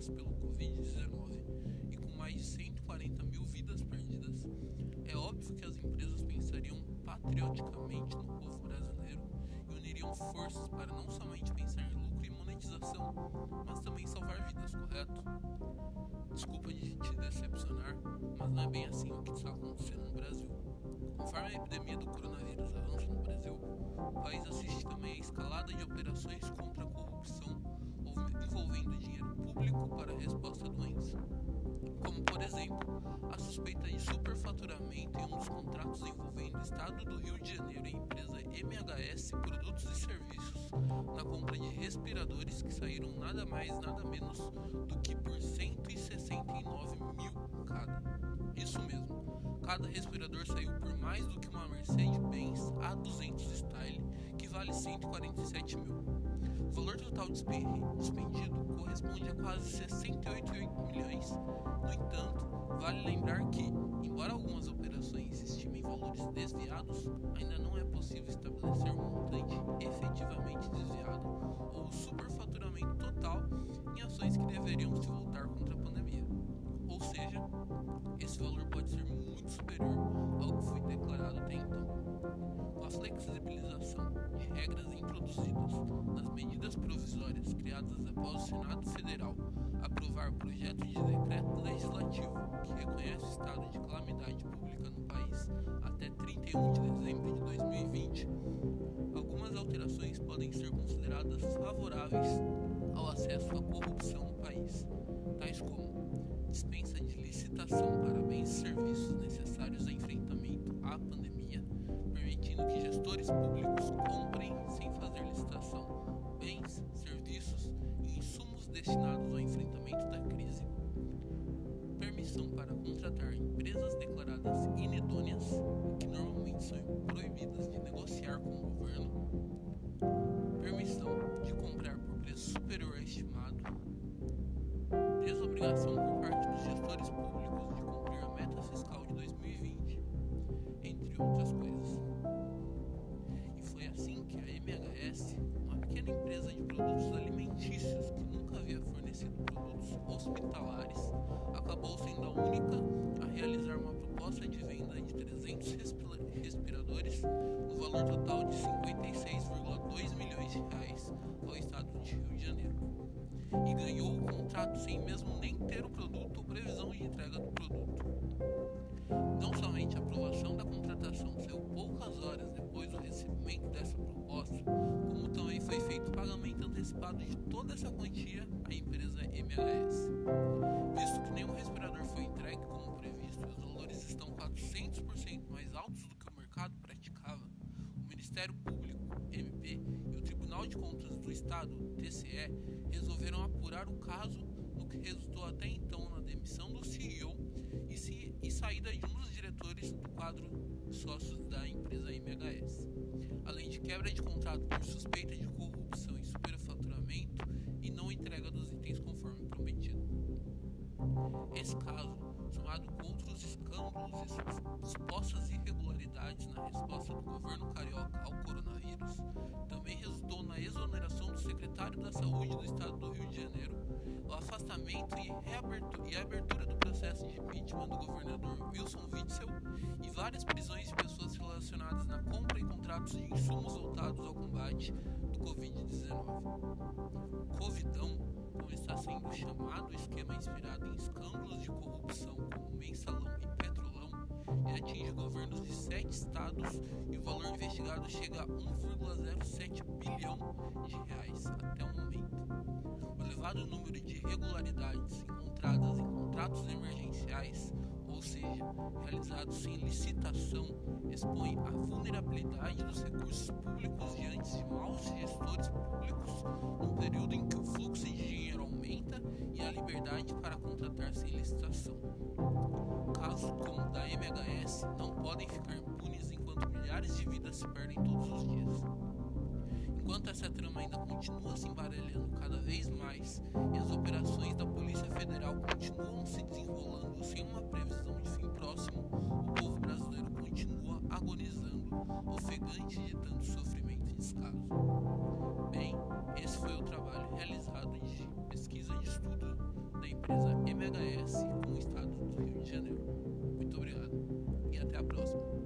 afetadas pelo Covid-19 e com mais de 140 mil vidas perdidas, é óbvio que as empresas pensariam patrioticamente no povo brasileiro e uniriam forças para não somente pensar em lucro e monetização, mas também salvar vidas, correto? Desculpa de te decepcionar, mas não é bem assim o que está acontecendo no Brasil. Conforme a epidemia do coronavírus avança no Brasil, o país assiste também à escalada de operações contra público para resposta doença. Como, por exemplo, a suspeita de superfaturamento em um dos contratos envolvendo o Estado do Rio de Janeiro e a empresa MHS Produtos e Serviços na compra de respiradores que saíram nada mais nada menos do que por 169 mil cada. Isso mesmo, cada respirador saiu por mais do que uma Mercedes-Benz A200 Style que vale 147 mil. Valor total despendido corresponde a quase 68 milhões. No entanto, vale lembrar que, embora algumas operações estimem valores desviados, ainda não é possível estabelecer um montante efetivamente desviado ou superfaturamento total em ações que deveriam se voltar contra a pandemia. Ou seja, esse valor pode ser muito superior criadas após o Senado Federal aprovar o projeto de decreto legislativo que reconhece o estado de calamidade pública no país até 31 de dezembro de 2020, algumas alterações podem ser consideradas favoráveis ao acesso à corrupção no país, tais como dispensa de licitação para bens e serviços necessários ao enfrentamento à pandemia, permitindo que gestores públicos comprem bens, serviços e insumos destinados ao enfrentamento da crise. Permissão para contratar empresas declaradas inidôneas, que normalmente são proibidas de negociar com o governo. Permissão de comprar por preço superior ao estimado. Desobrigação hospitalares, acabou sendo a única a realizar uma proposta de venda de 300 respiradores no valor total de 56,2 milhões de reais ao estado de Rio de Janeiro. E ganhou o contrato sem mesmo nem ter o produto ou previsão de entrega do produto. Não somente a aprovação da contratação saiu poucas horas depois do recebimento dessa pagamento antecipado de toda essa quantia à empresa MHS. Visto que nenhum respirador foi entregue como previsto e os valores estão 400% mais altos do que o mercado praticava, o Ministério Público, MP, e o Tribunal de Contas do Estado, TCE, resolveram apurar o caso, no que resultou até então na demissão do CEO e, se, e saída de um dos diretores do quadro sócios da empresa MHS, além de quebra de contrato por suspeita de Esse caso, somado com outros escândalos e supostas irregularidades na resposta do governo carioca ao coronavírus, também resultou na exoneração do secretário da Saúde do estado do Rio de Janeiro, o afastamento e, e a abertura do processo de impeachment do governador Wilson Witzel e várias prisões de pessoas relacionadas na compra e contratos de insumos voltados ao combate do Covid-19. Covidão, e atinge governos de sete estados e o valor investigado chega a 1,07 bilhão de reais até o momento. O elevado número de irregularidades encontradas em contratos emergenciais, ou seja, realizados sem licitação, expõe a vulnerabilidade dos recursos públicos diante de maus gestores públicos num período em que o fluxo de dinheiro aumenta e a liberdade para contratar sem licitação. Podem ficar impunes enquanto milhares de vidas se perdem todos os dias. Enquanto essa trama ainda continua se embaralhando cada vez mais e as operações da Polícia Federal continuam se desenrolando sem uma previsão de fim próximo, o povo brasileiro continua agonizando, ofegante de tanto sofrimento e descaso. Bem, esse foi o trabalho realizado de pesquisa de estudo de Janeiro. Muito obrigado e até a Applaus.